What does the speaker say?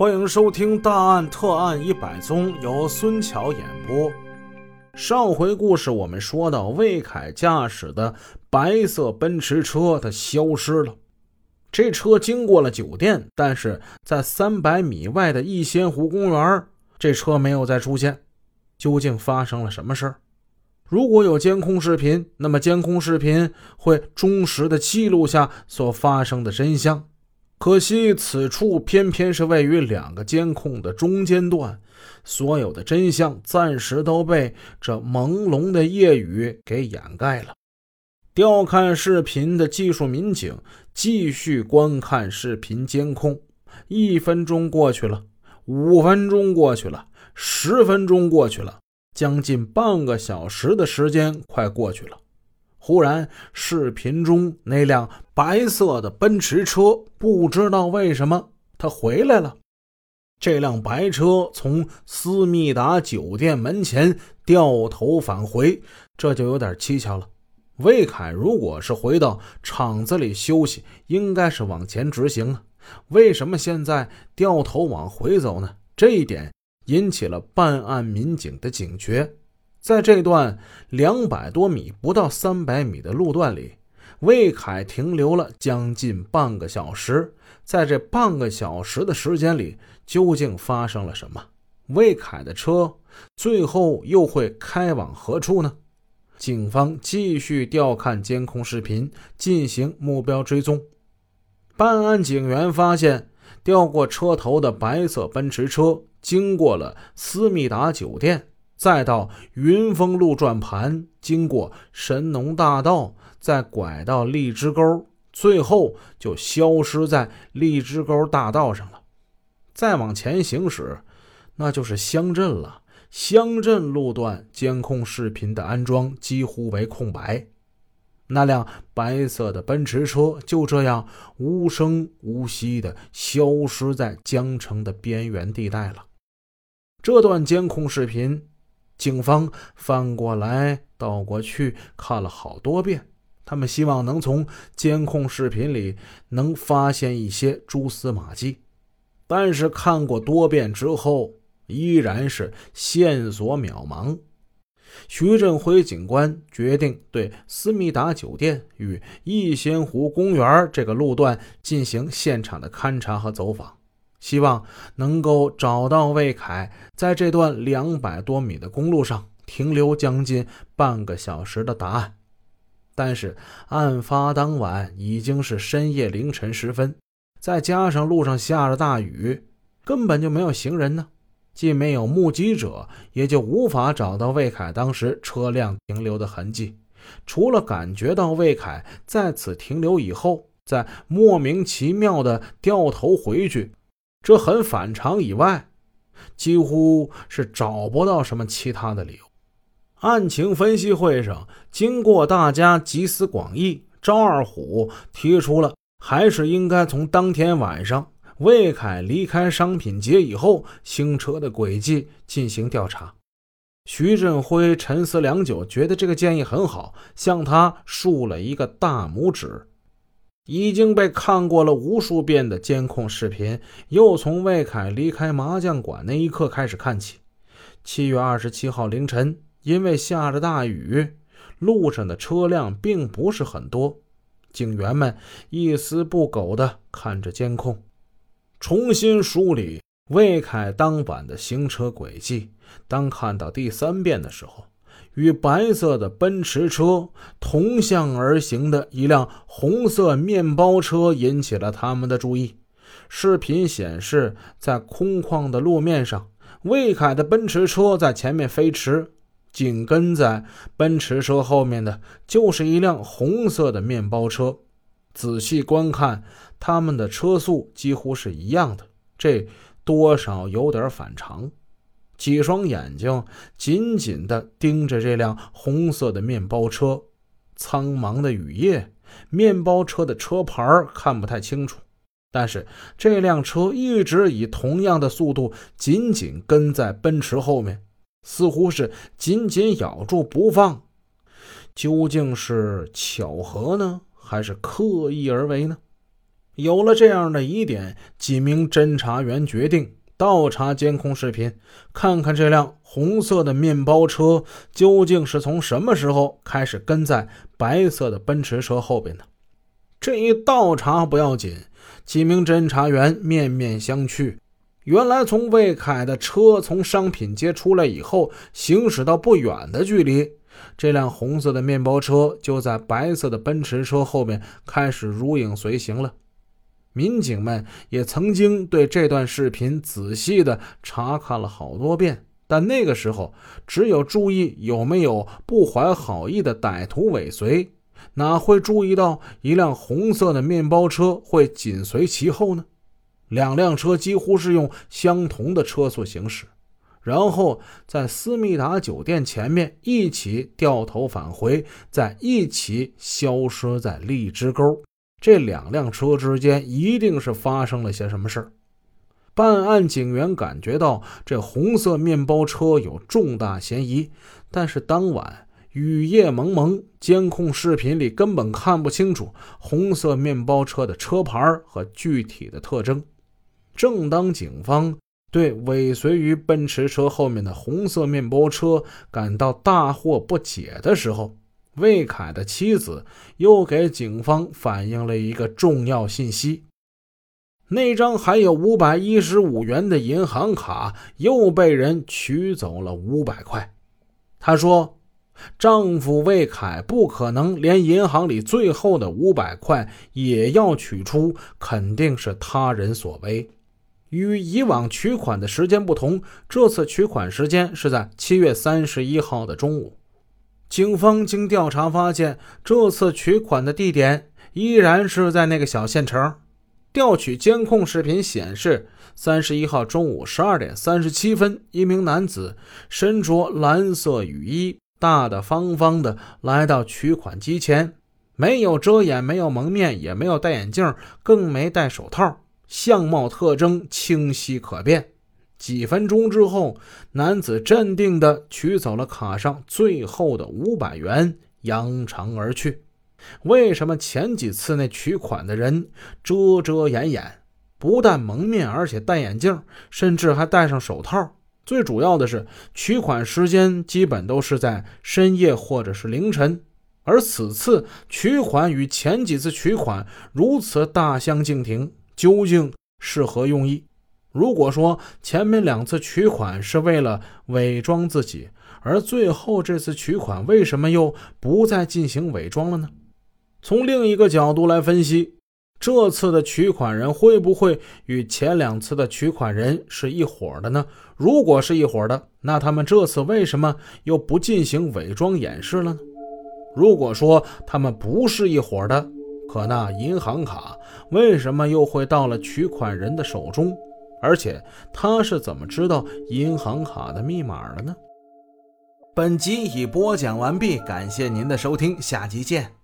欢迎收听《大案特案一百宗》，由孙桥演播。上回故事我们说到，魏凯驾驶的白色奔驰车它消失了。这车经过了酒店，但是在三百米外的逸仙湖公园，这车没有再出现。究竟发生了什么事儿？如果有监控视频，那么监控视频会忠实的记录下所发生的真相。可惜此处偏偏是位于两个监控的中间段，所有的真相暂时都被这朦胧的夜雨给掩盖了。调看视频的技术民警继续观看视频监控，一分钟过去了，五分钟过去了，十分钟过去了，将近半个小时的时间快过去了。忽然，视频中那辆白色的奔驰车不知道为什么它回来了。这辆白车从思密达酒店门前掉头返回，这就有点蹊跷了。魏凯如果是回到厂子里休息，应该是往前直行啊，为什么现在掉头往回走呢？这一点引起了办案民警的警觉。在这段两百多米不到三百米的路段里，魏凯停留了将近半个小时。在这半个小时的时间里，究竟发生了什么？魏凯的车最后又会开往何处呢？警方继续调看监控视频，进行目标追踪。办案警员发现，掉过车头的白色奔驰车经过了思密达酒店。再到云峰路转盘，经过神农大道，再拐到荔枝沟，最后就消失在荔枝沟大道上了。再往前行驶，那就是乡镇了。乡镇路段监控视频的安装几乎为空白，那辆白色的奔驰车就这样无声无息地消失在江城的边缘地带了。这段监控视频。警方翻过来倒过去看了好多遍，他们希望能从监控视频里能发现一些蛛丝马迹，但是看过多遍之后，依然是线索渺茫。徐振辉警官决定对思密达酒店与逸仙湖公园这个路段进行现场的勘查和走访。希望能够找到魏凯在这段两百多米的公路上停留将近半个小时的答案，但是案发当晚已经是深夜凌晨时分，再加上路上下着大雨，根本就没有行人呢，既没有目击者，也就无法找到魏凯当时车辆停留的痕迹。除了感觉到魏凯在此停留以后，再莫名其妙的掉头回去。这很反常，以外几乎是找不到什么其他的理由。案情分析会上，经过大家集思广益，赵二虎提出了还是应该从当天晚上魏凯离开商品街以后行车的轨迹进行调查。徐振辉沉思良久，觉得这个建议很好，向他竖了一个大拇指。已经被看过了无数遍的监控视频，又从魏凯离开麻将馆那一刻开始看起。七月二十七号凌晨，因为下着大雨，路上的车辆并不是很多。警员们一丝不苟地看着监控，重新梳理魏凯当晚的行车轨迹。当看到第三遍的时候，与白色的奔驰车同向而行的一辆红色面包车引起了他们的注意。视频显示，在空旷的路面上，魏凯的奔驰车在前面飞驰，紧跟在奔驰车后面的就是一辆红色的面包车。仔细观看，他们的车速几乎是一样的，这多少有点反常。几双眼睛紧紧地盯着这辆红色的面包车。苍茫的雨夜，面包车的车牌看不太清楚，但是这辆车一直以同样的速度紧紧跟在奔驰后面，似乎是紧紧咬住不放。究竟是巧合呢，还是刻意而为呢？有了这样的疑点，几名侦查员决定倒查监控视频，看看这辆红色的面包车究竟是从什么时候开始跟在白色的奔驰车后边的。这一倒查不要紧，几名侦查员面面相觑。原来，从魏凯的车从商品街出来以后，行驶到不远的距离，这辆红色的面包车就在白色的奔驰车后面开始如影随形了。民警们也曾经对这段视频仔细的查看了好多遍，但那个时候只有注意有没有不怀好意的歹徒尾随，哪会注意到一辆红色的面包车会紧随其后呢？两辆车几乎是用相同的车速行驶，然后在思密达酒店前面一起掉头返回，再一起消失在荔枝沟。这两辆车之间一定是发生了些什么事儿。办案警员感觉到这红色面包车有重大嫌疑，但是当晚雨夜蒙蒙，监控视频里根本看不清楚红色面包车的车牌和具体的特征。正当警方对尾随于奔驰车后面的红色面包车感到大惑不解的时候，魏凯的妻子又给警方反映了一个重要信息：那张还有五百一十五元的银行卡又被人取走了五百块。她说，丈夫魏凯不可能连银行里最后的五百块也要取出，肯定是他人所为。与以往取款的时间不同，这次取款时间是在七月三十一号的中午。警方经调查发现，这次取款的地点依然是在那个小县城。调取监控视频显示，三十一号中午十二点三十七分，一名男子身着蓝色雨衣，大大方方的来到取款机前，没有遮掩，没有蒙面，也没有戴眼镜，更没戴手套，相貌特征清晰可辨。几分钟之后，男子镇定地取走了卡上最后的五百元，扬长而去。为什么前几次那取款的人遮遮掩掩，不但蒙面，而且戴眼镜，甚至还戴上手套？最主要的是，取款时间基本都是在深夜或者是凌晨，而此次取款与前几次取款如此大相径庭，究竟是何用意？如果说前面两次取款是为了伪装自己，而最后这次取款为什么又不再进行伪装了呢？从另一个角度来分析，这次的取款人会不会与前两次的取款人是一伙的呢？如果是一伙的，那他们这次为什么又不进行伪装掩饰了呢？如果说他们不是一伙的，可那银行卡为什么又会到了取款人的手中？而且他是怎么知道银行卡的密码的呢？本集已播讲完毕，感谢您的收听，下集见。